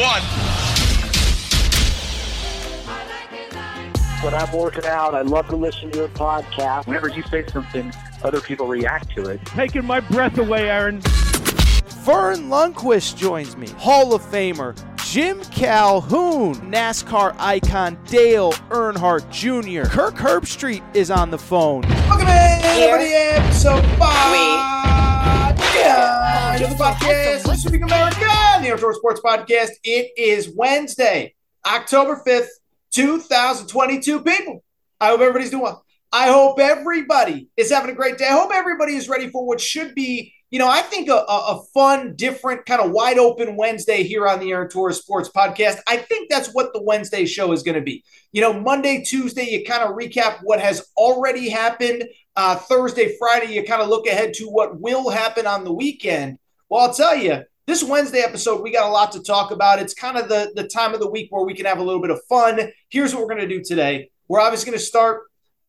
one. When I'm working out, I love to listen to your podcast. Whenever you say something, other people react to it. Taking my breath away, Aaron. Verne Lundquist joins me, Hall of Famer Jim Calhoun, NASCAR icon Dale Earnhardt Jr. Kirk Herbstreit is on the phone. Welcome in, everybody, episode five. Yeah, the podcast, the Speaking America, the Outdoor Sports Podcast. It is Wednesday, October 5th, 2022. People, I hope everybody's doing well. I hope everybody is having a great day. I hope everybody is ready for what should be, you know, I think a, a, fun, different, kind of wide open Wednesday here on the Aaron Torres Sports Podcast. I think that's what the Wednesday show is going to be. You know, Monday, Tuesday, you kind of recap what has already happened. Uh, Thursday, Friday, you kind of look ahead to what will happen on the weekend. Well, I'll tell you, this Wednesday episode, we got a lot to talk about. It's kind of the, the time of the week where we can have a little bit of fun. Here's what we're going to do today. We're obviously going to start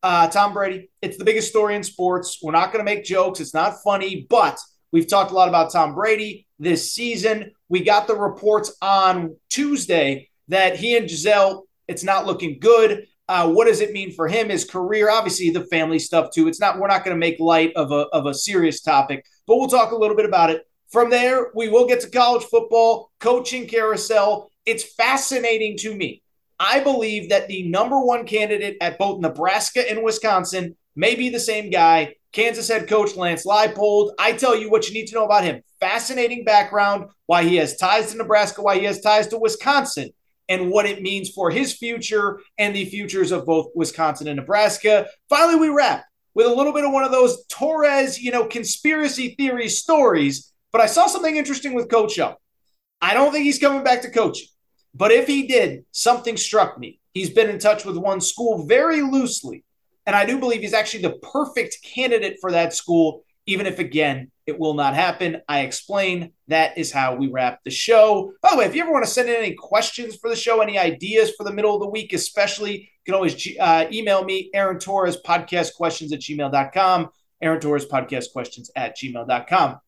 uh, Tom Brady. It's the biggest story in sports. We're not going to make jokes. It's not funny, but we've talked a lot about Tom Brady this season. We got the reports on Tuesday that he and Gisele, it's not looking good. Uh, what does it mean for him, his career? Obviously, the family stuff too. It's not. We're not going to make light of a of a serious topic, but we'll talk a little bit about it. From there, we will get to college football, coaching carousel. It's fascinating to me I believe that the number one candidate at both Nebraska and Wisconsin may be the same guy, Kansas head coach Lance Leipold. I tell you what you need to know about him. Fascinating background, why he has ties to Nebraska, why he has ties to Wisconsin, and what it means for his future and the futures of both Wisconsin and Nebraska. Finally, we wrap with a little bit of one of those Torres, you know, conspiracy theory stories. But I saw something interesting with Coach O. I don't think he's coming back to coaching. But if he did, something struck me. He's been in touch with one school very loosely. And I do believe he's actually the perfect candidate for that school, even if, again, it will not happen. I explain that is how we wrap the show. By the way, if you ever want to send in any questions for the show, any ideas for the middle of the week, especially, you can always uh, email me, Aaron Torres, podcast questions at gmail.com, Aaron Torres, podcast questions at gmail.com.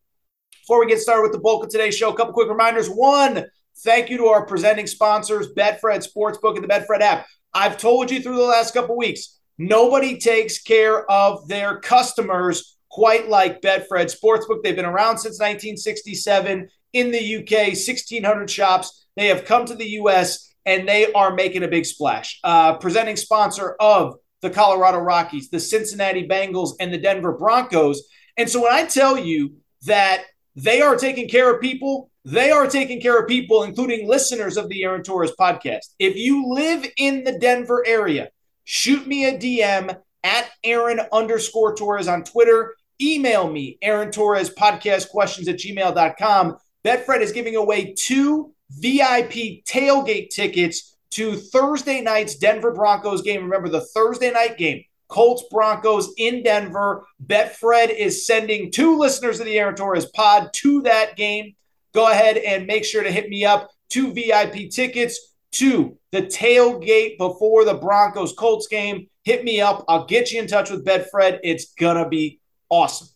Before we get started with the bulk of today's show, a couple quick reminders. One, Thank you to our presenting sponsors, Betfred Sportsbook and the Betfred app. I've told you through the last couple weeks, nobody takes care of their customers quite like Betfred Sportsbook. They've been around since 1967 in the UK, 1,600 shops. They have come to the US and they are making a big splash. Uh, presenting sponsor of the Colorado Rockies, the Cincinnati Bengals, and the Denver Broncos. And so when I tell you that they are taking care of people, they are taking care of people, including listeners of the Aaron Torres podcast. If you live in the Denver area, shoot me a DM at Aaron underscore Torres on Twitter. Email me, Aaron Torres podcast questions at gmail.com. Betfred is giving away two VIP tailgate tickets to Thursday night's Denver Broncos game. Remember the Thursday night game, Colts Broncos in Denver. Betfred is sending two listeners of the Aaron Torres pod to that game go ahead and make sure to hit me up. Two VIP tickets to the tailgate before the Broncos Colts game. Hit me up. I'll get you in touch with Betfred. It's going to be awesome.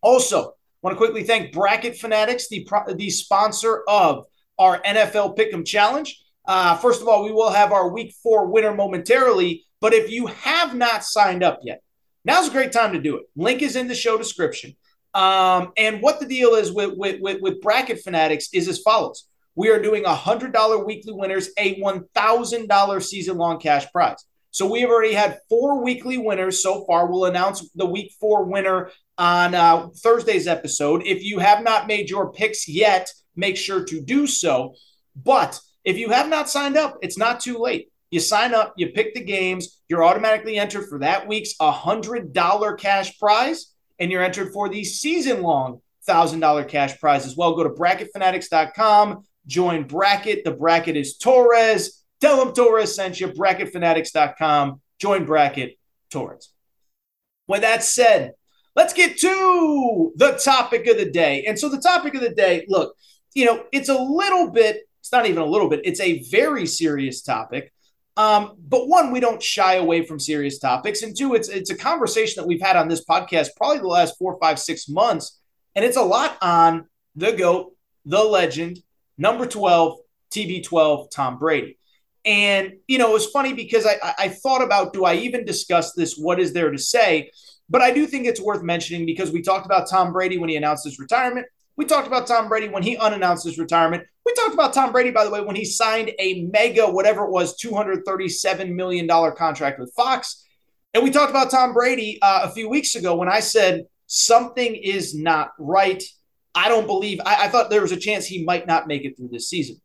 Also, want to quickly thank Bracket Fanatics, the, the sponsor of our NFL Pick'em Challenge. Uh, first of all, we will have our week four winner momentarily. But if you have not signed up yet, now's a great time to do it. Link is in the show description. Um, and what the deal is with, with, with, with bracket fanatics is as follows. we are doing a $100 weekly winners, a $1,000 season long cash prize. So we have already had four weekly winners so far. We'll announce the week four winner on uh, Thursday's episode. If you have not made your picks yet, make sure to do so. But if you have not signed up, it's not too late. You sign up, you pick the games, you're automatically entered for that week's $100 cash prize, and you're entered for the season long $1,000 cash prize as well. Go to bracketfanatics.com, join Bracket. The bracket is Torres. Tell them Torres sent you, bracketfanatics.com, join Bracket Torres. With that said, let's get to the topic of the day. And so, the topic of the day look, you know, it's a little bit, it's not even a little bit, it's a very serious topic. Um, but one, we don't shy away from serious topics, and two, it's it's a conversation that we've had on this podcast probably the last four, five, six months, and it's a lot on the goat, the legend, number twelve, TB12, Tom Brady. And you know, it was funny because I, I thought about do I even discuss this? What is there to say? But I do think it's worth mentioning because we talked about Tom Brady when he announced his retirement. We talked about Tom Brady when he unannounced his retirement. We talked about Tom Brady, by the way, when he signed a mega, whatever it was, $237 million contract with Fox. And we talked about Tom Brady uh, a few weeks ago when I said something is not right. I don't believe, I, I, thought there was a chance he might not make it through this season.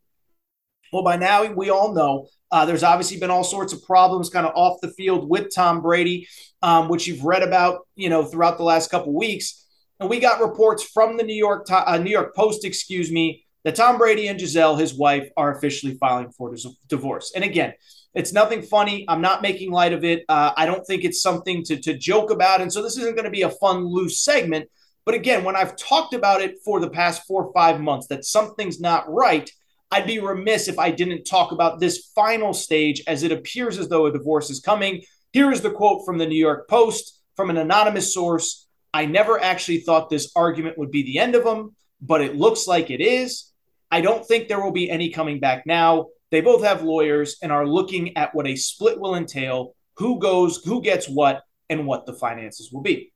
Well, by now, we all know uh, there's obviously been all sorts of problems kind of off the field with Tom Brady, um, which you've read about, you know, throughout the last couple weeks. And we got reports from the New York uh, New York Post, excuse me, that Tom Brady and Gisele, his wife, are officially filing for divorce. And again, it's nothing funny. I'm not making light of it. Uh, I don't think it's something to, to joke about. And so this isn't going to be a fun, loose segment. But again, when I've talked about it for the past four or five months that something's not right, I'd be remiss if I didn't talk about this final stage as it appears as though a divorce is coming. Here is the quote from the New York Post from an anonymous source. I never actually thought this argument would be the end of them, but it looks like it is. I don't think there will be any coming back now. They both have lawyers and are looking at what a split will entail, who goes, who gets what, and what the finances will be.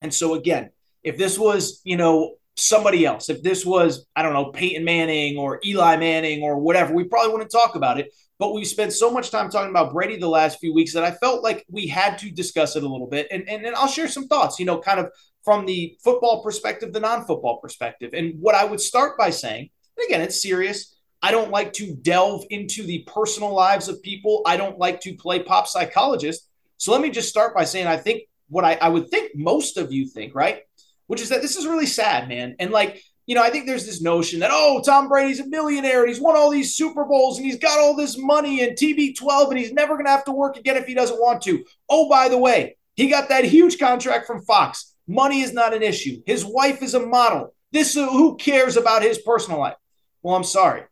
And so, again, if this was, you know, somebody else, if this was, I don't know, Peyton Manning or Eli Manning or whatever, we probably wouldn't talk about it. But we spent so much time talking about Brady the last few weeks that I felt like we had to discuss it a little bit. And, and, and I'll share some thoughts, you know, kind of from the football perspective, the non football perspective. And what I would start by saying, again, it's serious. I don't like to delve into the personal lives of people. I don't like to play pop psychologist. So let me just start by saying I think what I, I would think most of you think, right? Which is that this is really sad, man. And like, you know, I think there's this notion that, oh, Tom Brady's a millionaire and he's won all these Super Bowls and he's got all this money and TB12 and he's never going to have to work again if he doesn't want to. Oh, by the way, he got that huge contract from Fox. Money is not an issue. His wife is a model. This uh, who cares about his personal life? Well, I'm sorry.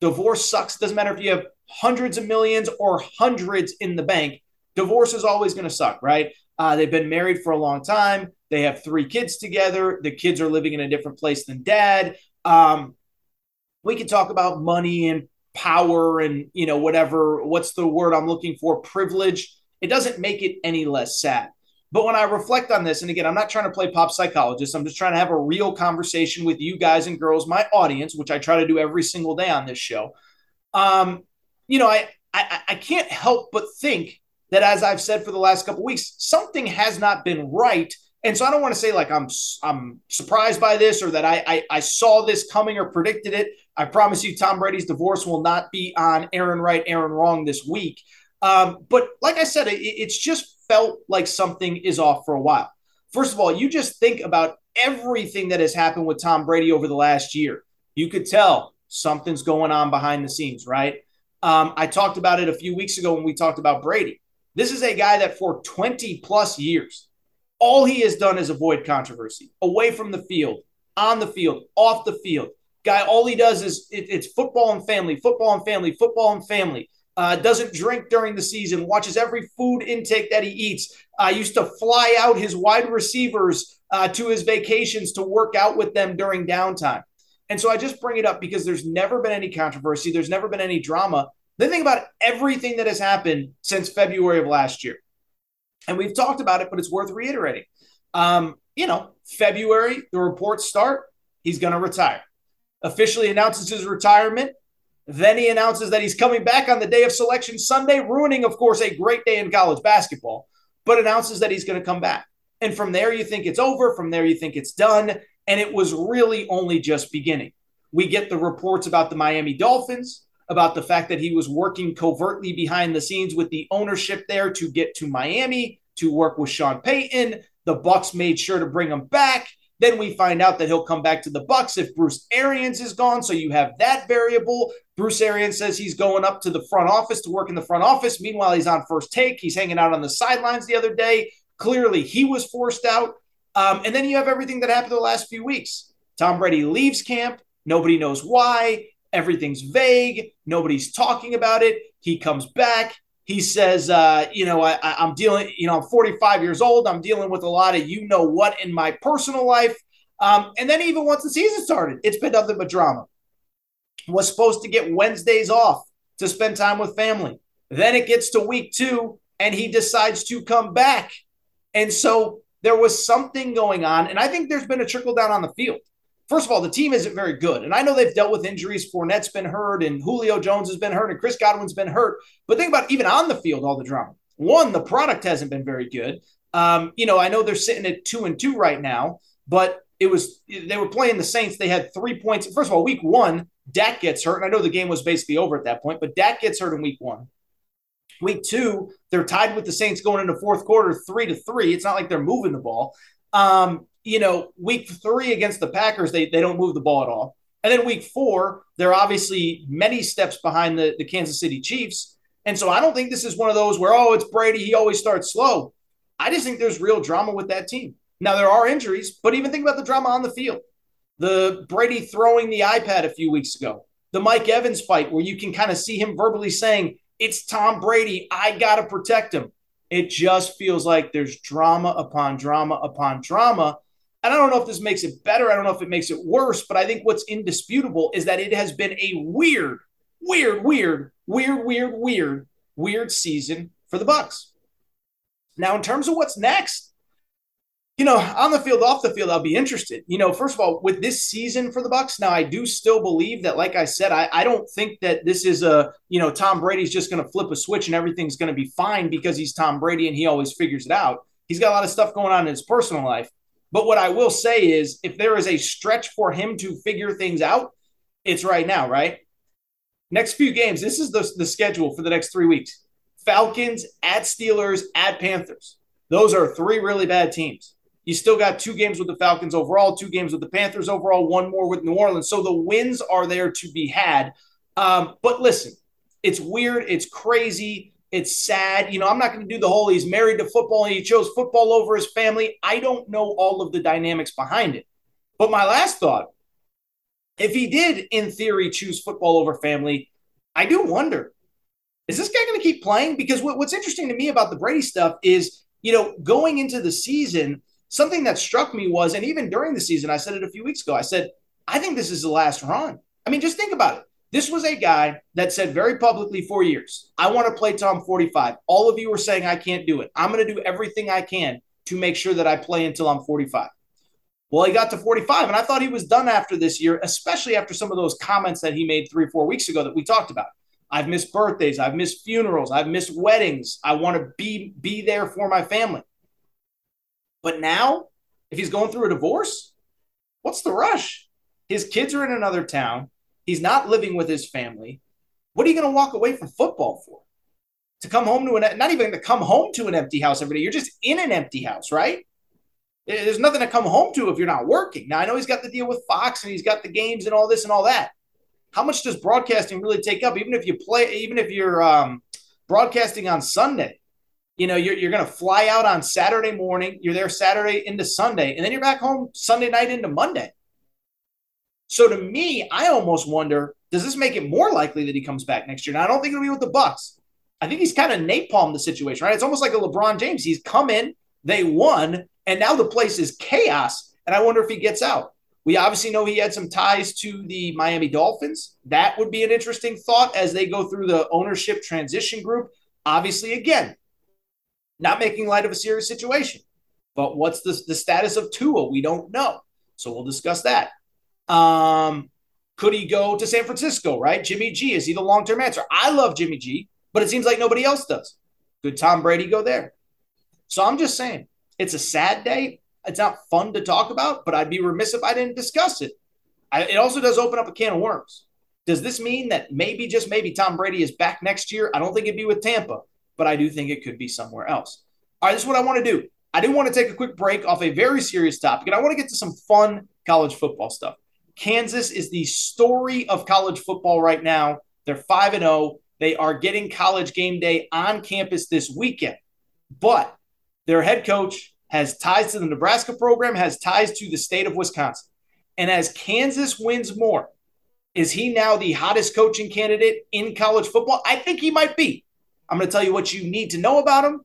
Divorce sucks. Doesn't matter if you have hundreds of millions or hundreds in the bank. Divorce is always going to suck, right? Uh, they've been married for a long time. They have three kids together. The kids are living in a different place than dad. Um, we can talk about money and power and you know whatever. What's the word I'm looking for? Privilege. It doesn't make it any less sad. But when I reflect on this, and again, I'm not trying to play pop psychologist, I'm just trying to have a real conversation with you guys and girls, my audience, which I try to do every single day on this show. Um, you know, I, I I can't help but think that, as I've said for the last couple weeks, something has not been right. And so I don't want to say like I'm I'm surprised by this or that I, I, I saw this coming or predicted it. I promise you, Tom Brady's divorce will not be on Aaron Right, Aaron Wrong this week. Um, but like I said, it, it's just felt like something is off for a while. First of all, you just think about everything that has happened with Tom Brady over the last year. You could tell something's going on behind the scenes, right? Um, I talked about it a few weeks ago when we talked about Brady. This is a guy that for 20 plus years, all he has done is avoid controversy away from the field, on the field, off the field. Guy, all he does is it, it's football and family, football and family, football and family uh, doesn't drink during the season, watches every food intake that he eats. I uh, used to fly out his wide receivers uh, to his vacations to work out with them during downtime. And so I just bring it up because there's never been any controversy, there's never been any drama. Then think about everything that has happened since February of last year. And we've talked about it, but it's worth reiterating. Um, you know, February, the reports start, he's going to retire. officially announces his retirement. Then he announces that he's coming back on the day of selection Sunday, ruining, of course, a great day in college basketball, but announces that he's going to come back. And from there, you think it's over. From there, you think it's done. And it was really only just beginning. We get the reports about the Miami Dolphins, about the fact that he was working covertly behind the scenes with the ownership there to get to Miami to work with Sean Payton. The Bucs made sure to bring him back. Then we find out that he'll come back to the Bucs if Bruce Arians is gone. So you have that variable. Bruce Arians says he's going up to the front office to work in the front office. Meanwhile, he's on first take. He's hanging out on the sidelines the other day. Clearly, he was forced out. Um, and then you have everything that happened the last few weeks. Tom Brady leaves camp. Nobody knows why. Everything's vague. Nobody's talking about it. He comes back. He says, uh, you know, I, I'm dealing, you know, I'm 45 years old. I'm dealing with a lot of you know what in my personal life. Um, and then even once the season started, it's been nothing but drama. Was supposed to get Wednesdays off to spend time with family. Then it gets to week two, and he decides to come back. And so there was something going on. And I think there's been a trickle down on the field first of all, the team isn't very good. And I know they've dealt with injuries. Fournette's been hurt, and Julio Jones has been hurt, and Chris Godwin's been hurt. But think about even on the field, all the drama. One, the product hasn't been very good. Um, you know, I know they're sitting at two and two right now, but it was they were playing the Saints. They had three points. First of all, week one, Dak gets hurt. And I know the game was basically over at that point, but Dak gets hurt in week one. Week two, they're tied with the Saints going into fourth quarter, three to three. It's not like they're moving the ball. Um, you know, week three against the Packers, they, they don't move the ball at all. And then week four, they're obviously many steps behind the, the Kansas City Chiefs. And so I don't think this is one of those where, oh, it's Brady. He always starts slow. I just think there's real drama with that team. Now, there are injuries, but even think about the drama on the field. The Brady throwing the iPad a few weeks ago, the Mike Evans fight, where you can kind of see him verbally saying, It's Tom Brady. I got to protect him. It just feels like there's drama upon drama upon drama. And I don't know if this makes it better. I don't know if it makes it worse, but I think what's indisputable is that it has been a weird, weird, weird, weird, weird, weird, weird season for the Bucs. Now, in terms of what's next, you know, on the field, off the field, I'll be interested. You know, first of all, with this season for the Bucs, now I do still believe that, like I said, I, I don't think that this is a, you know, Tom Brady's just going to flip a switch and everything's going to be fine because he's Tom Brady and he always figures it out. He's got a lot of stuff going on in his personal life. But what I will say is, if there is a stretch for him to figure things out, it's right now, right? Next few games, this is the, the schedule for the next three weeks Falcons, at Steelers, at Panthers. Those are three really bad teams. You still got two games with the Falcons overall, two games with the Panthers overall, one more with New Orleans. So the wins are there to be had. Um, but listen, it's weird. It's crazy. It's sad. You know, I'm not going to do the whole he's married to football and he chose football over his family. I don't know all of the dynamics behind it. But my last thought if he did, in theory, choose football over family, I do wonder is this guy going to keep playing? Because what, what's interesting to me about the Brady stuff is, you know, going into the season, something that struck me was, and even during the season, I said it a few weeks ago, I said, I think this is the last run. I mean, just think about it. This was a guy that said very publicly for years, I want to play Tom 45. All of you were saying I can't do it. I'm going to do everything I can to make sure that I play until I'm 45. Well, he got to 45, and I thought he was done after this year, especially after some of those comments that he made three, four weeks ago that we talked about. I've missed birthdays, I've missed funerals, I've missed weddings. I want to be be there for my family. But now, if he's going through a divorce, what's the rush? His kids are in another town. He's not living with his family. What are you going to walk away from football for? To come home to an not even to come home to an empty house every day. You're just in an empty house, right? There's nothing to come home to if you're not working. Now I know he's got the deal with Fox and he's got the games and all this and all that. How much does broadcasting really take up? Even if you play, even if you're um, broadcasting on Sunday, you know you're, you're going to fly out on Saturday morning. You're there Saturday into Sunday, and then you're back home Sunday night into Monday. So to me, I almost wonder does this make it more likely that he comes back next year? Now, I don't think it'll be with the Bucs. I think he's kind of napalm the situation, right? It's almost like a LeBron James. He's come in, they won, and now the place is chaos. And I wonder if he gets out. We obviously know he had some ties to the Miami Dolphins. That would be an interesting thought as they go through the ownership transition group. Obviously, again, not making light of a serious situation. But what's the, the status of Tua? We don't know. So we'll discuss that. Um, Could he go to San Francisco, right? Jimmy G, is he the long term answer? I love Jimmy G, but it seems like nobody else does. Could Tom Brady go there? So I'm just saying, it's a sad day. It's not fun to talk about, but I'd be remiss if I didn't discuss it. I, it also does open up a can of worms. Does this mean that maybe, just maybe, Tom Brady is back next year? I don't think it'd be with Tampa, but I do think it could be somewhere else. All right, this is what I want to do. I do want to take a quick break off a very serious topic, and I want to get to some fun college football stuff. Kansas is the story of college football right now. They're 5 and 0. They are getting college game day on campus this weekend. But their head coach has ties to the Nebraska program, has ties to the state of Wisconsin. And as Kansas wins more, is he now the hottest coaching candidate in college football? I think he might be. I'm going to tell you what you need to know about him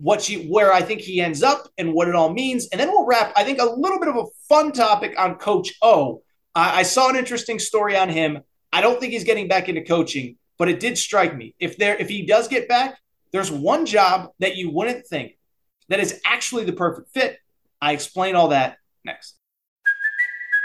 what you where I think he ends up and what it all means. And then we'll wrap, I think, a little bit of a fun topic on Coach O. I, I saw an interesting story on him. I don't think he's getting back into coaching, but it did strike me. If there if he does get back, there's one job that you wouldn't think that is actually the perfect fit. I explain all that next.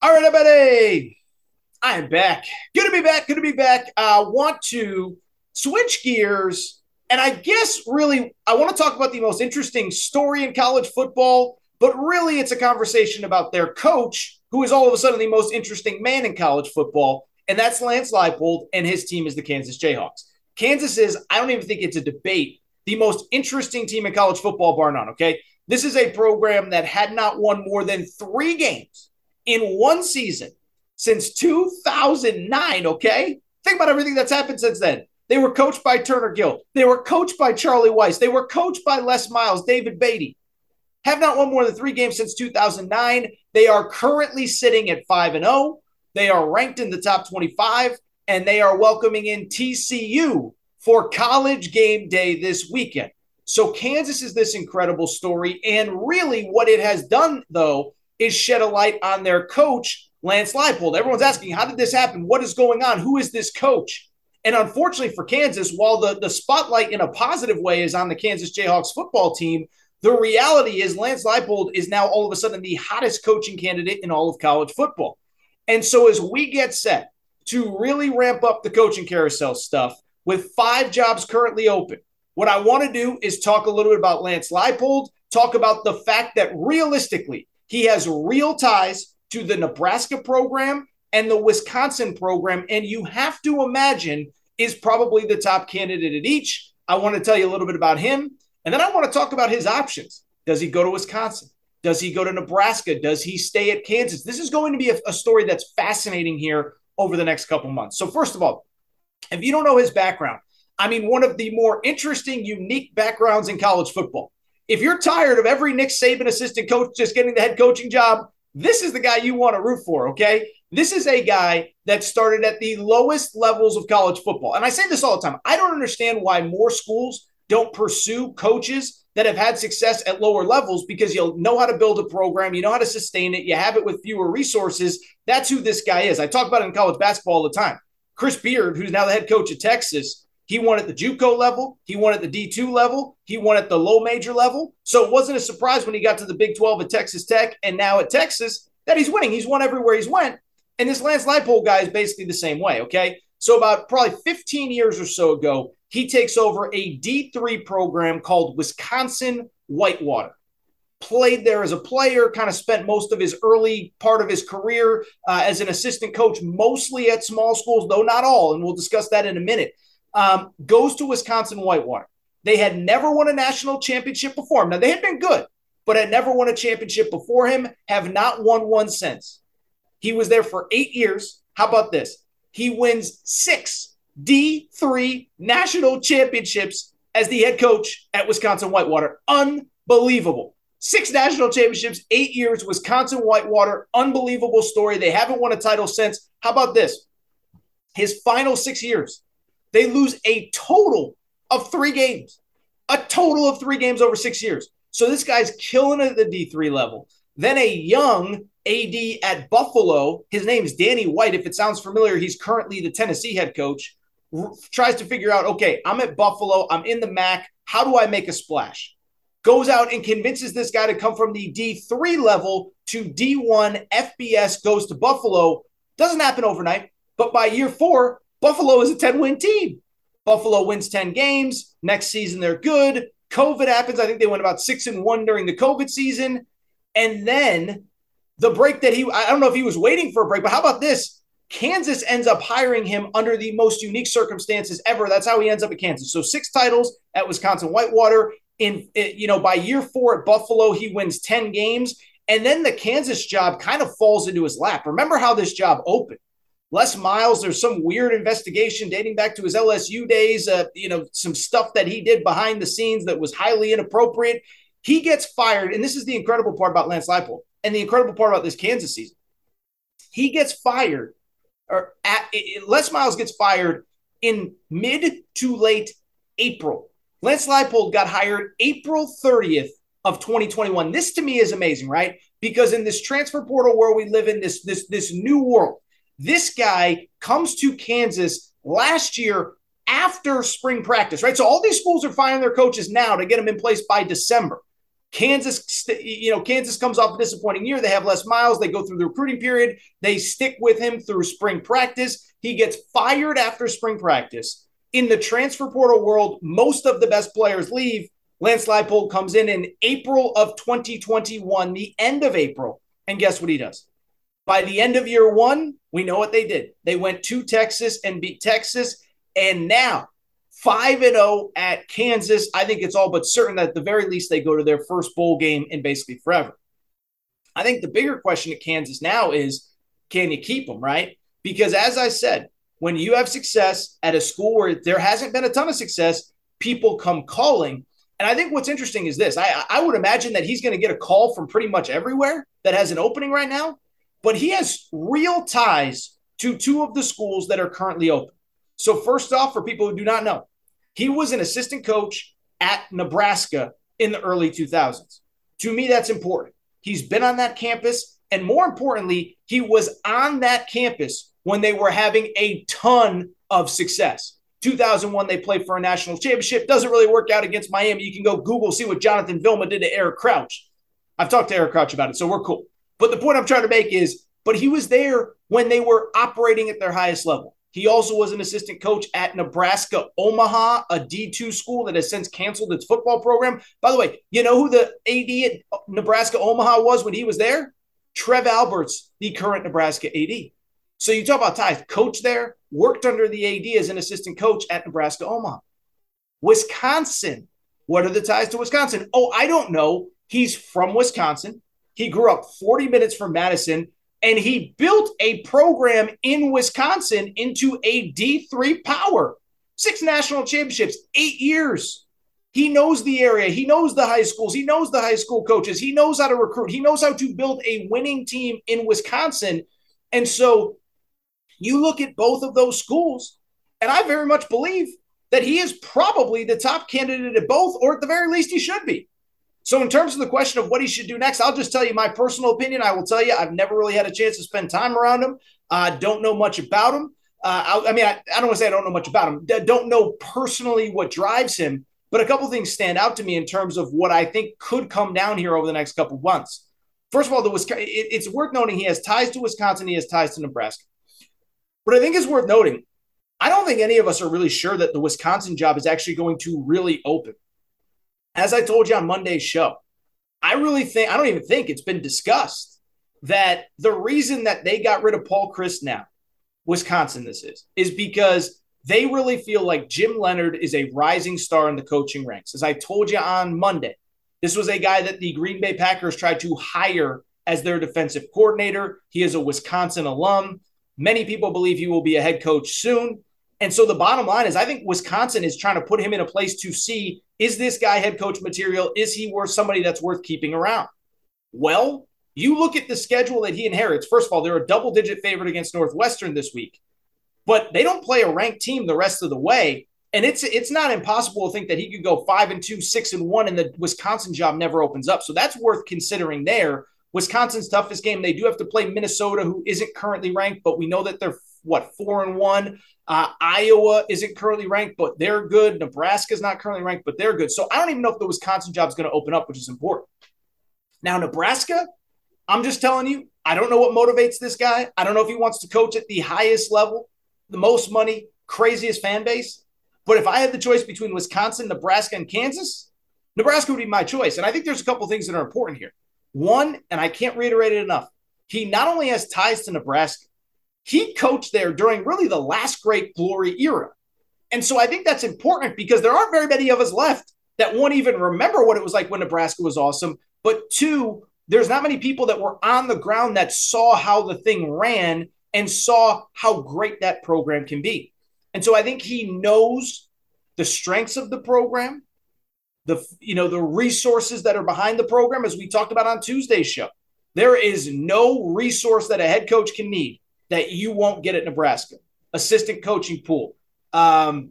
All right, everybody. I am back. Good to be back. Good to be back. I uh, want to switch gears. And I guess really, I want to talk about the most interesting story in college football, but really, it's a conversation about their coach, who is all of a sudden the most interesting man in college football. And that's Lance Leipold, and his team is the Kansas Jayhawks. Kansas is, I don't even think it's a debate, the most interesting team in college football, bar none. Okay. This is a program that had not won more than three games in one season since 2009. Okay. Think about everything that's happened since then. They were coached by Turner Gill. They were coached by Charlie Weis. They were coached by Les Miles, David Beaty. Have not won more than three games since 2009. They are currently sitting at 5 and 0. They are ranked in the top 25, and they are welcoming in TCU for college game day this weekend. So, Kansas is this incredible story. And really, what it has done, though, is shed a light on their coach, Lance Leipold. Everyone's asking, how did this happen? What is going on? Who is this coach? And unfortunately for Kansas, while the, the spotlight in a positive way is on the Kansas Jayhawks football team, the reality is Lance Leipold is now all of a sudden the hottest coaching candidate in all of college football. And so as we get set to really ramp up the coaching carousel stuff with five jobs currently open, what I want to do is talk a little bit about Lance Leipold, talk about the fact that realistically, he has real ties to the Nebraska program and the Wisconsin program. And you have to imagine is probably the top candidate at each. I want to tell you a little bit about him. And then I want to talk about his options. Does he go to Wisconsin? Does he go to Nebraska? Does he stay at Kansas? This is going to be a, a story that's fascinating here over the next couple months. So, first of all, if you don't know his background, I mean, one of the more interesting, unique backgrounds in college football. If you're tired of every Nick Saban assistant coach just getting the head coaching job, this is the guy you want to root for, okay? This is a guy that started at the lowest levels of college football. And I say this all the time. I don't understand why more schools don't pursue coaches that have had success at lower levels because you'll know how to build a program, you know how to sustain it, you have it with fewer resources. That's who this guy is. I talk about it in college basketball all the time. Chris Beard, who's now the head coach of Texas, he won at the JUCO level, he won at the D2 level, he won at the low major level. So it wasn't a surprise when he got to the Big 12 at Texas Tech and now at Texas that he's winning. He's won everywhere he's went. And this Lance Leipold guy is basically the same way, okay? So about probably 15 years or so ago, he takes over a D3 program called Wisconsin Whitewater. Played there as a player, kind of spent most of his early part of his career uh, as an assistant coach, mostly at small schools, though not all. And we'll discuss that in a minute. Um, goes to Wisconsin Whitewater. They had never won a national championship before him. Now, they had been good, but had never won a championship before him, have not won one since. He was there for eight years. How about this? He wins six D3 national championships as the head coach at Wisconsin Whitewater. Unbelievable. Six national championships, eight years, Wisconsin Whitewater. Unbelievable story. They haven't won a title since. How about this? His final six years, they lose a total of three games, a total of three games over six years. So this guy's killing it at the D3 level. Then a young AD at Buffalo, his name is Danny White. If it sounds familiar, he's currently the Tennessee head coach tries to figure out, okay, I'm at Buffalo, I'm in the MAC. How do I make a splash? Goes out and convinces this guy to come from the D3 level to D1 FBS, goes to Buffalo. Doesn't happen overnight, but by year four, Buffalo is a 10 win team. Buffalo wins 10 games. Next season, they're good. COVID happens. I think they went about six and one during the COVID season. And then the break that he, I don't know if he was waiting for a break, but how about this? Kansas ends up hiring him under the most unique circumstances ever. That's how he ends up at Kansas. So six titles at Wisconsin Whitewater. In eh, you know, by year four at Buffalo, he wins 10 games. And then the Kansas job kind of falls into his lap. Remember how this job opened. Les Miles, there's some weird investigation dating back to his LSU days, uh, you know, some stuff that he did behind the scenes that was highly inappropriate. He gets fired. And this is the incredible part about Lance Leipold and the incredible part about this Kansas season. He gets fired or at, Les Miles gets fired in mid to late April. Lance Leipold got hired April 30th of 2021. This to me is amazing, right? Because in this transfer portal where we live in this this this new world, this guy comes to Kansas last year after spring practice, right? So all these schools are firing their coaches now to get them in place by December. Kansas, you know, Kansas comes off a disappointing year. They have Les Miles. They go through the recruiting period. They stick with him through spring practice. He gets fired after spring practice. In the transfer portal world, most of the best players leave. Lance Leipold comes in in April of 2021, the end of April. And guess what he does? By the end of year one, we know what they did. They went to Texas and beat Texas. And now 5 and 0 at Kansas. I think it's all but certain that at the very least they go to their first bowl game in basically forever. I think the bigger question at Kansas now is can you keep them, right? Because as I said, when you have success at a school where there hasn't been a ton of success, people come calling. And I think what's interesting is this I, I would imagine that he's going to get a call from pretty much everywhere that has an opening right now, but he has real ties to two of the schools that are currently open. So, first off, for people who do not know, he was an assistant coach at Nebraska in the early 2000s. To me, that's important. He's been on that campus. And more importantly, he was on that campus when they were having a ton of success. 2001, they played for a national championship. Doesn't really work out against Miami. You can go Google, see what Jonathan Vilma did to Eric Crouch. I've talked to Eric Crouch about it, so we're cool. But the point I'm trying to make is, but he was there when they were operating at their highest level. He also was an assistant coach at Nebraska Omaha, a D2 school that has since canceled its football program. By the way, you know who the AD at Nebraska Omaha was when he was there? Trev Alberts, the current Nebraska AD. So you talk about ties. Coach there, worked under the AD as an assistant coach at Nebraska Omaha. Wisconsin. What are the ties to Wisconsin? Oh, I don't know. He's from Wisconsin. He grew up 40 minutes from Madison and he built a program in Wisconsin into a D3 power. Six national championships, eight years. He knows the area. He knows the high schools. He knows the high school coaches. He knows how to recruit. He knows how to build a winning team in Wisconsin. And so you look at both of those schools, and I very much believe that he is probably the top candidate at both, or at the very least, he should be. So, in terms of the question of what he should do next, I'll just tell you my personal opinion. I will tell you, I've never really had a chance to spend time around him. I uh, don't know much about him. Uh, I, I, mean, I, I don't want to say I don't know much about him. Don't know personally what drives him, but a couple things stand out to me in terms of what I think could come down here over the next couple months. First of all, the it's worth noting he has ties to Wisconsin, he has ties to Nebraska. But I think it's worth noting, I don't think any of us are really sure that the Wisconsin job is actually going to really open. As I told you on Monday's show, I really think, I don't even think it's been discussed that the reason that they got rid of Paul Chryst now, Wisconsin, this is, is because they really feel like Jim Leonhard is a rising star in the coaching ranks. As I told you on Monday, this was a guy that the Green Bay Packers tried to hire as their defensive coordinator. He is a Wisconsin alum. Many people believe he will be a head coach soon. And so the bottom line is, I think Wisconsin is trying to put him in a place to see is this guy head coach material? Is he worth somebody that's worth keeping around? Well, you look at the schedule that he inherits. First of all, they're a double digit favorite against Northwestern this week, but they don't play a ranked team the rest of the way. And it's it's not impossible to think that he could go five and two, six and one, and the Wisconsin job never opens up. So that's worth considering there. Wisconsin's toughest game. They do have to play Minnesota, who isn't currently ranked, but we know that they're what four and one. Uh, Iowa isn't currently ranked, but they're good. Nebraska's not currently ranked, but they're good. So I don't even know if the Wisconsin job is going to open up, which is important. Now Nebraska, I'm just telling you, I don't know what motivates this guy. I don't know if he wants to coach at the highest level, the most money, craziest fan base. But if I had the choice between Wisconsin, Nebraska, and Kansas, Nebraska would be my choice. And I think there's a couple things that are important here. One, and I can't reiterate it enough, he not only has ties to Nebraska, he coached there during really the last great glory era. And so I think that's important because there aren't very many of us left that won't even remember what it was like when Nebraska was awesome. But two, there's not many people that were on the ground that saw how the thing ran and saw how great that program can be. And so I think he knows the strengths of the program the you know the resources that are behind the program as we talked about on Tuesday's show. There is no resource that a head coach can need that you won't get at Nebraska. Assistant coaching pool, um,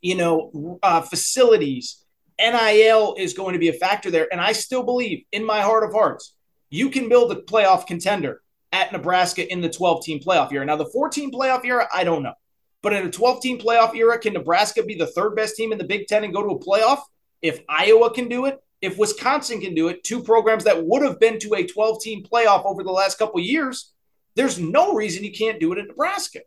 you know, uh, facilities, NIL is going to be a factor there. And I still believe in my heart of hearts, you can build a playoff contender at Nebraska in the 12 team playoff era. Now, the 14 playoff era, I don't know. But in a 12 team playoff era, can Nebraska be the third best team in the Big Ten and go to a playoff? If Iowa can do it, if Wisconsin can do it, two programs that would have been to a 12 team playoff over the last couple years, there's no reason you can't do it in Nebraska.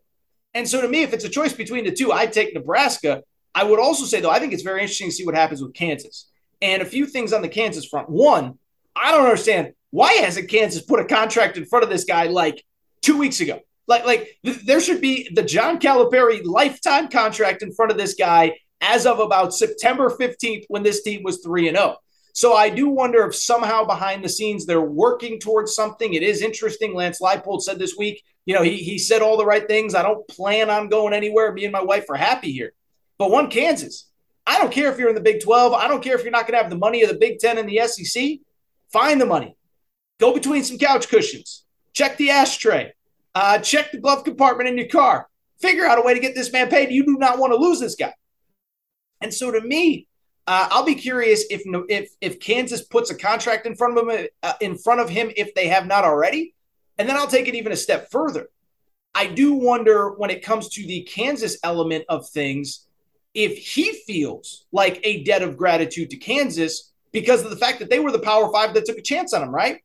And so to me, if it's a choice between the two, I'd take Nebraska. I would also say, though, I think it's very interesting to see what happens with Kansas. And a few things on the Kansas front. One, I don't understand why hasn't Kansas put a contract in front of this guy like two weeks ago? Like, like th- there should be the John Calipari lifetime contract in front of this guy as of about September 15th when this team was 3 and 0. So I do wonder if somehow behind the scenes they're working towards something. It is interesting. Lance Leipold said this week, you know, he, he said all the right things. I don't plan on going anywhere. Me and my wife are happy here. But one, Kansas. I don't care if you're in the Big 12. I don't care if you're not going to have the money of the Big 10 and the SEC. Find the money. Go between some couch cushions. Check the ashtray. Uh, check the glove compartment in your car. Figure out a way to get this man paid. You do not want to lose this guy. And so to me, uh, I'll be curious if if if Kansas puts a contract in front of him uh, in front of him if they have not already, and then I'll take it even a step further. I do wonder when it comes to the Kansas element of things if he feels like a debt of gratitude to Kansas because of the fact that they were the Power Five that took a chance on him. Right?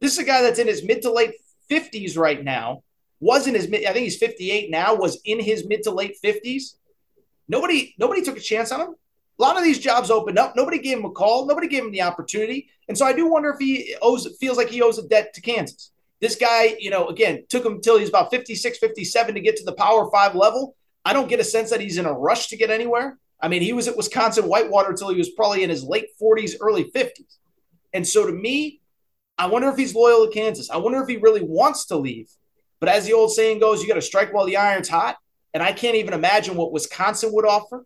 This is a guy that's in his mid to late fifties right now. Was in his mid, I think he's 58 now. Was in his mid to late 50s Nobody, nobody took a chance on him. A lot of these jobs opened up. Nobody gave him a call. Nobody gave him the opportunity. And so I do wonder if he owes feels like he owes a debt to Kansas. This guy, you know, again, took him until he's about 56, 57 to get to the power five level. I don't get a sense that he's in a rush to get anywhere. I mean, he was at Wisconsin Whitewater until he was probably in his late 40s, early 50s. And so to me, I wonder if he's loyal to Kansas. I wonder if he really wants to leave. But as the old saying goes, you got to strike while the iron's hot. And I can't even imagine what Wisconsin would offer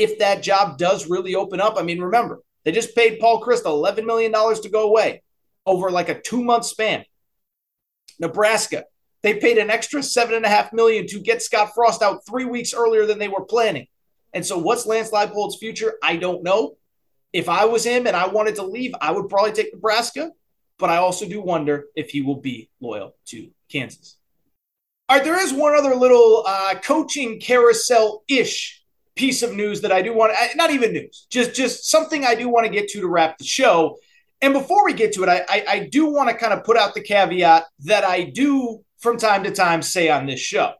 if that job does really open up. I mean, remember, they just paid Paul Chryst $11 million to go away over like a two month span. Nebraska, they paid an extra seven and a half million to get Scott Frost out three weeks earlier than they were planning. And so, what's Lance Leipold's future? I don't know. If I was him and I wanted to leave, I would probably take Nebraska. But I also do wonder if he will be loyal to Kansas. All right, there is one other little uh, coaching carousel ish piece of news that I do want not even news, just just something I do want to get to to wrap the show. And before we get to it, I, I, I do want to kind of put out the caveat that I do from time to time say on this show.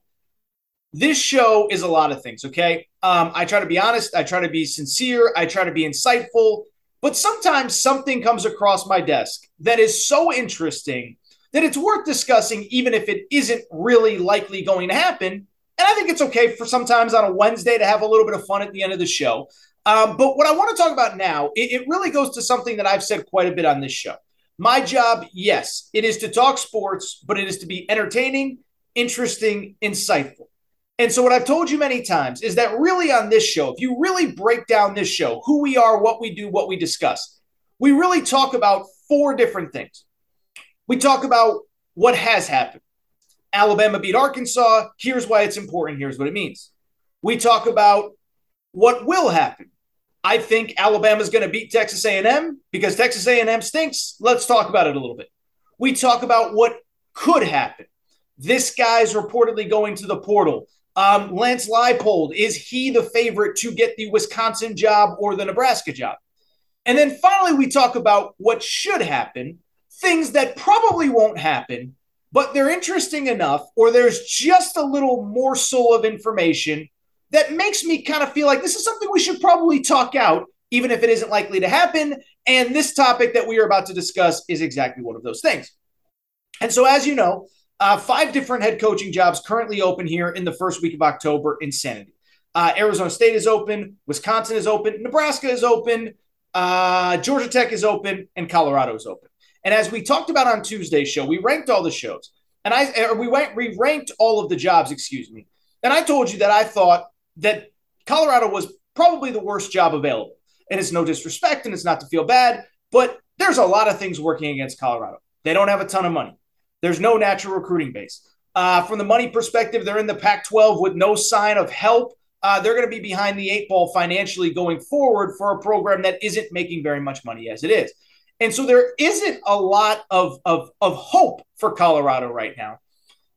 This show is a lot of things, okay? Um, I try to be honest, I try to be sincere, I try to be insightful, but sometimes something comes across my desk that is so interesting that it's worth discussing, even if it isn't really likely going to happen. And I think it's okay for sometimes on a Wednesday to have a little bit of fun at the end of the show. Um, but what I want to talk about now, it, it really goes to something that I've said quite a bit on this show. My job, yes, it is to talk sports, but it is to be entertaining, interesting, insightful. And so, what I've told you many times is that really on this show, if you really break down this show, who we are, what we do, what we discuss, we really talk about four different things. We talk about what has happened. Alabama beat Arkansas. Here's why it's important. Here's what it means. We talk about what will happen. I think Alabama's going to beat Texas A&M because Texas A&M stinks. Let's talk about it a little bit. We talk about what could happen. This guy's reportedly going to the portal. Um, Lance Leipold, is he the favorite to get the Wisconsin job or the Nebraska job? And then finally, we talk about what should happen, things that probably won't happen, but they're interesting enough, or there's just a little morsel of information that makes me kind of feel like this is something we should probably talk out, even if it isn't likely to happen. And this topic that we are about to discuss is exactly one of those things. And so, as you know, uh, five different head coaching jobs currently open here in the first week of October. Insanity. Uh, Arizona State is open, Wisconsin is open, Nebraska is open, uh, Georgia Tech is open, and Colorado is open. And as we talked about on Tuesday's show, we ranked all the shows, and I or we went we ranked all of the jobs. Excuse me. And I told you that I thought that Colorado was probably the worst job available. And it's no disrespect, and it's not to feel bad, but there's a lot of things working against Colorado. They don't have a ton of money. There's no natural recruiting base. Uh, from the money perspective, they're in the Pac 12 with no sign of help. Uh, they're going to be behind the eight ball financially going forward for a program that isn't making very much money as it is. And so there isn't a lot of, of, of hope for Colorado right now.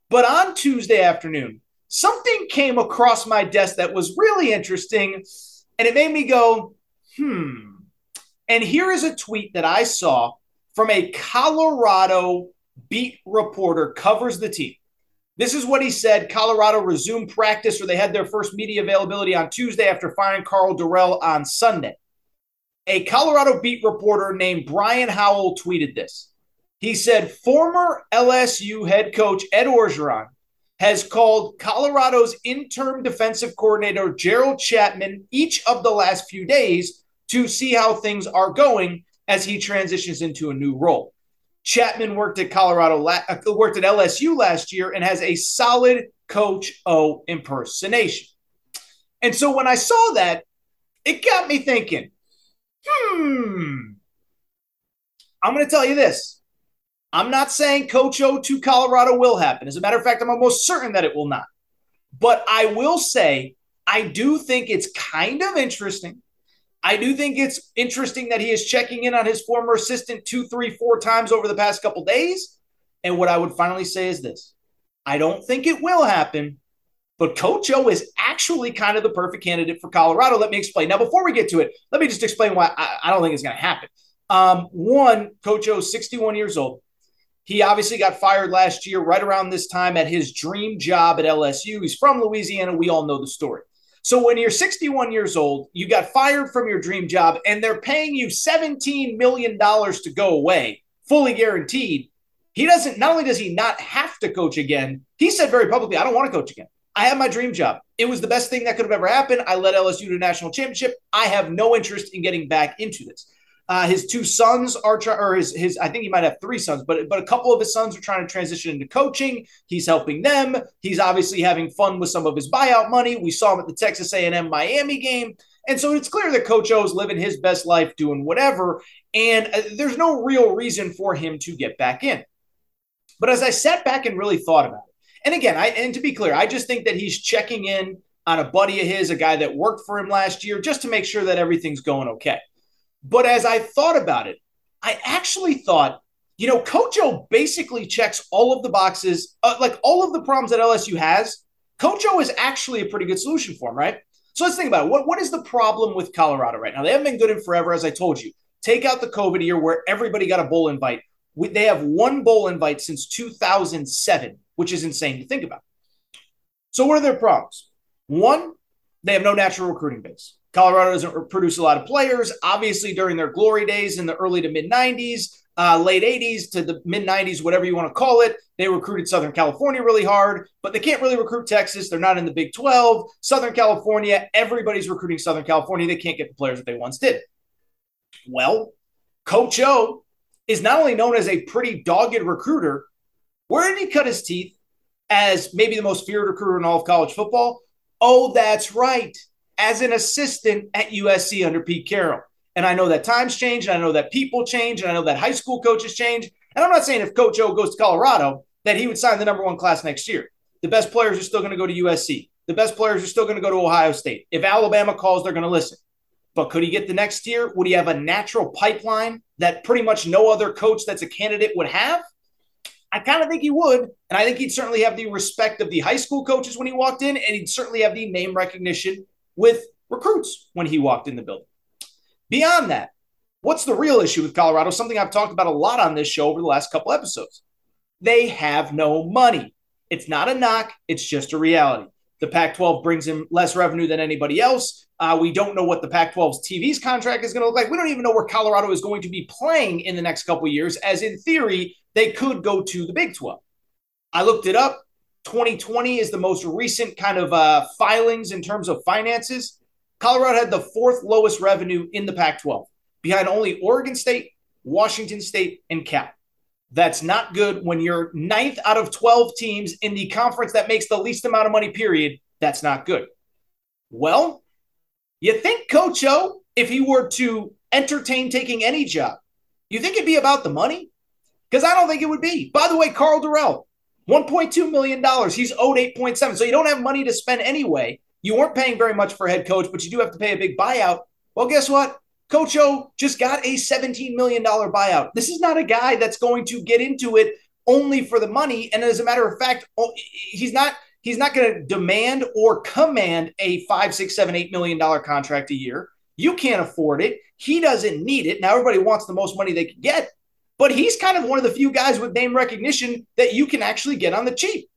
But on Tuesday afternoon, something came across my desk that was really interesting and it made me go, hmm. And here is a tweet that I saw from a Colorado beat reporter covers the team. This is what he said. Colorado resumed practice, or they had their first media availability on Tuesday after firing Karl Dorrell on Sunday. A Colorado beat reporter named Brian Howell tweeted this. He said, former LSU head coach Ed Orgeron has called Colorado's interim defensive coordinator Gerald Chapman each of the last few days to see how things are going as he transitions into a new role. Chapman worked at Colorado, uh, worked at LSU last year, and has a solid Coach O impersonation. And so when I saw that, it got me thinking, hmm, I'm going to tell you this. I'm not saying Coach O to Colorado will happen. As a matter of fact, I'm almost certain that it will not. But I will say, I do think it's kind of interesting I do think it's interesting that he is checking in on his former assistant two, three, four times over the past couple days. And what I would finally say is this I don't think it will happen, but Coach O is actually kind of the perfect candidate for Colorado. Let me explain. Now, before we get to it, let me just explain why I, I don't think it's going to happen. Um, one, Coach O is 61 years old. He obviously got fired last year, right around this time, at his dream job at LSU. He's from Louisiana. We all know the story. So when you're 61 years old, you got fired from your dream job, and they're paying you $17 million to go away, fully guaranteed. He doesn't, not only does he not have to coach again, he said very publicly, I don't want to coach again. I have my dream job. It was the best thing that could have ever happened. I led LSU to a national championship. I have no interest in getting back into this. Uh, his two sons are trying, or his his I think he might have three sons, but but a couple of his sons are trying to transition into coaching. He's helping them. He's obviously having fun with some of his buyout money. We saw him at the Texas A&M Miami game, and so it's clear that Coach O is living his best life, doing whatever, and uh, there's no real reason for him to get back in. But as I sat back and really thought about and again, I and to be clear, I just think that he's checking in on a buddy of his, a guy that worked for him last year, just to make sure that everything's going okay. But as I thought about it, I actually thought, you know, Coach O basically checks all of the boxes, uh, like all of the problems that LSU has. Coach O is actually a pretty good solution for him, right? So let's think about it. What, what is the problem with Colorado right now? They haven't been good in forever, as I told you. Take out the COVID year where everybody got a bowl invite. We, they have one bowl invite since 2007, which is insane to think about. So, what are their problems? One, they have no natural recruiting base. Colorado doesn't produce a lot of players. Obviously, during their glory days in the early to mid 90s, uh, late 80s to the mid 90s, whatever you want to call it, they recruited Southern California really hard, but they can't really recruit Texas. They're not in the Big 12. Southern California, everybody's recruiting Southern California. They can't get the players that they once did. Well, Coach O is not only known as a pretty dogged recruiter, where did he cut his teeth as maybe the most feared recruiter in all of college football? Oh, that's right as an assistant at USC under Pete Carroll. And I know that times change, and I know that people change, and I know that high school coaches change. And I'm not saying if Coach O goes to Colorado that he would sign the number one class next year. The best players are still going to go to USC. The best players are still going to go to Ohio State. If Alabama calls, they're going to listen. But could he get the next year? Would he have a natural pipeline that pretty much no other coach that's a candidate would have? I kind of think he would. And I think he'd certainly have the respect of the high school coaches when he walked in, and he'd certainly have the name recognition with recruits when he walked in the building. Beyond that, what's the real issue with Colorado? Something I've talked about a lot on this show over the last couple episodes. They have no money. It's not a knock, it's just a reality. The Pac 12 brings in less revenue than anybody else. Uh, we don't know what the Pac 12's TV's contract is going to look like. We don't even know where Colorado is going to be playing in the next couple years, as in theory, they could go to the Big 12. I looked it up. 2020 is the most recent kind of uh, filings in terms of finances. Colorado had the fourth lowest revenue in the Pac 12, behind only Oregon State, Washington State, and Cal. That's not good when you're ninth out of 12 teams in the conference that makes the least amount of money, period. That's not good. Well, you think Coach O, if he were to entertain taking any job, you think it'd be about the money? Because I don't think it would be. By the way, Karl Dorrell, $1.2 million. He's owed 8.7. So you don't have money to spend anyway. You weren't paying very much for head coach, but you do have to pay a big buyout. Well, guess what? Coach O just got a $17 million buyout. This is not a guy that's going to get into it only for the money. And as a matter of fact, oh, he's not he's not going to demand or command a five, six, seven, eight million dollar contract a year. You can't afford it. He doesn't need it. Now everybody wants the most money they can get, but he's kind of one of the few guys with name recognition that you can actually get on the cheap.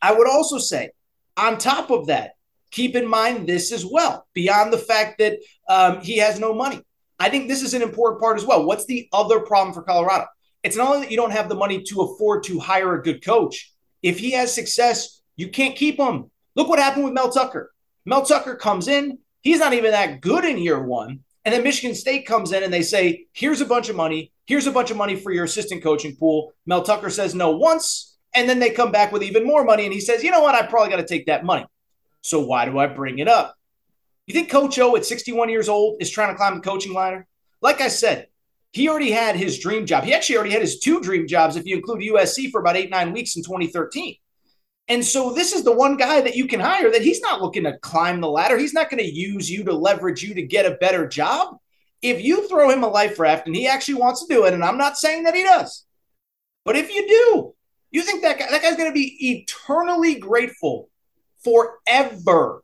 I would also say on top of that, keep in mind this as well, beyond the fact that um, he has no money. I think this is an important part as well. What's the other problem for Colorado? It's not only that you don't have the money to afford to hire a good coach. If he has success, you can't keep him. Look what happened with Mel Tucker. Mel Tucker comes in, he's not even that good in year one. And then Michigan State comes in and they say, here's a bunch of money. Here's a bunch of money for your assistant coaching pool. Mel Tucker says no once. And then they come back with even more money. And he says, you know what? I probably got to take that money. So why do I bring it up? You think Coach O at 61 years old is trying to climb the coaching ladder? Like I said, he already had his dream job. He actually already had his two dream jobs if you include USC for about eight, nine weeks in 2013. And so this is the one guy that you can hire that he's not looking to climb the ladder. He's not going to use you to leverage you to get a better job. If you throw him a life raft and he actually wants to do it, and I'm not saying that he does, but if you do, you think that guy, that guy's going to be eternally grateful forever.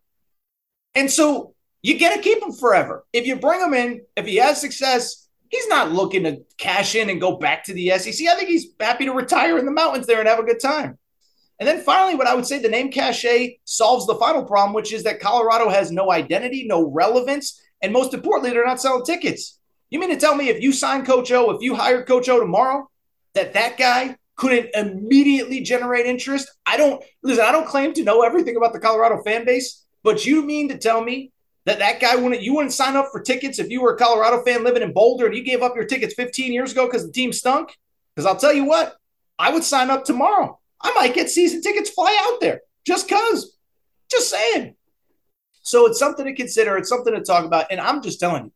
And so you get to keep him forever. If you bring him in, if he has success, he's not looking to cash in and go back to the SEC. I think he's happy to retire in the mountains there and have a good time. And then finally, what I would say the name cachet solves the final problem, which is that Colorado has no identity, no relevance, and most importantly, they're not selling tickets. You mean to tell me if you sign Coach O, if you hire Coach O tomorrow, that that guy couldn't immediately generate interest? I don't listen, I don't claim to know everything about the Colorado fan base, but you mean to tell me That that guy wouldn't you wouldn't sign up for tickets if you were a Colorado fan living in Boulder and you gave up your tickets 15 years ago because the team stunk? Because I'll tell you what, I would sign up tomorrow. I might get season tickets, fly out there just because. Just saying. So it's something to consider. It's something to talk about. And I'm just telling you,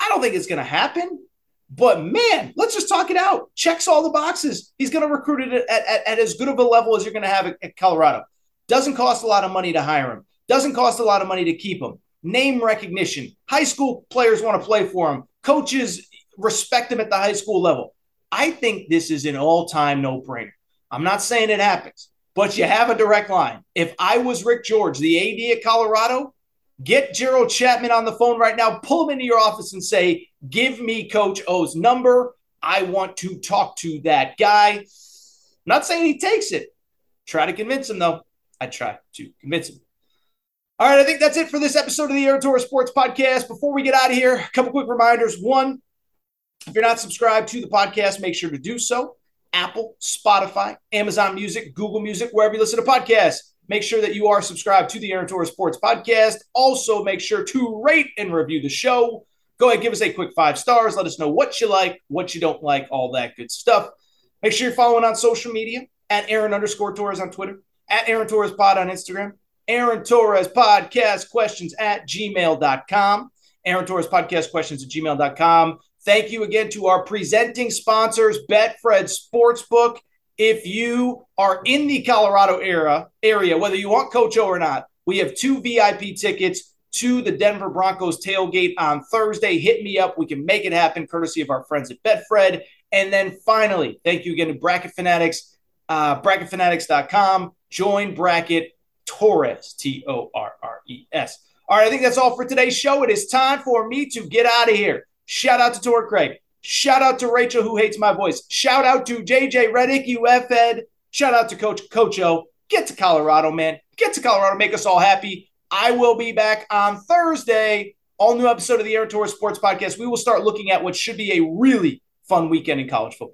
I don't think it's going to happen. But man, let's just talk it out. Checks all the boxes. He's going to recruit it at, at, at, as good of a level as you're going to have at, at Colorado. Doesn't cost a lot of money to hire him. Doesn't cost a lot of money to keep him. Name recognition. High school players want to play for him. Coaches respect him at the high school level. I think this is an all time no brainer. I'm not saying it happens, but you have a direct line. If I was Rick George, the AD at Colorado, get Gerald Chapman on the phone right now, pull him into your office and say, Give me Coach O's number. I want to talk to that guy. I'm not saying he takes it. Try to convince him, though. I try to convince him. All right, I think that's it for this episode of the Torres Sports Podcast. Before we get out of here, a couple quick reminders. One, if you're not subscribed to the podcast, make sure to do so. Apple, Spotify, Amazon Music, Google Music, wherever you listen to podcasts. Make sure that you are subscribed to the Aaron Sports Podcast. Also, make sure to rate and review the show. Go ahead, give us a quick five stars. Let us know what you like, what you don't like, all that good stuff. Make sure you're following on social media at Aaron underscore Torres on Twitter, at Aaron Torres Pod on Instagram, Aaron Torres Podcast Questions at gmail.com. Aaron Torres Podcast Questions at gmail.com. Thank you again to our presenting sponsors, Betfred Sportsbook. If you are in the Colorado era area, whether you want Coach O or not, we have two VIP tickets to the Denver Broncos tailgate on Thursday. Hit me up. We can make it happen, courtesy of our friends at Betfred. And then finally, thank you again to Bracket Fanatics, uh, bracketfanatics.com. Join Bracket Torres, T O R R E S. All right, I think that's all for today's show. It is time for me to get out of here. Shout out to Tor Craig. Shout out to Rachel, who hates my voice. Shout out to JJ Reddick, UF Ed. Shout out to Coach Cocho. Get to Colorado, man. Get to Colorado. Make us all happy. I will be back on Thursday. All new episode of the Aaron Torres Sports Podcast. We will start looking at what should be a really fun weekend in college football.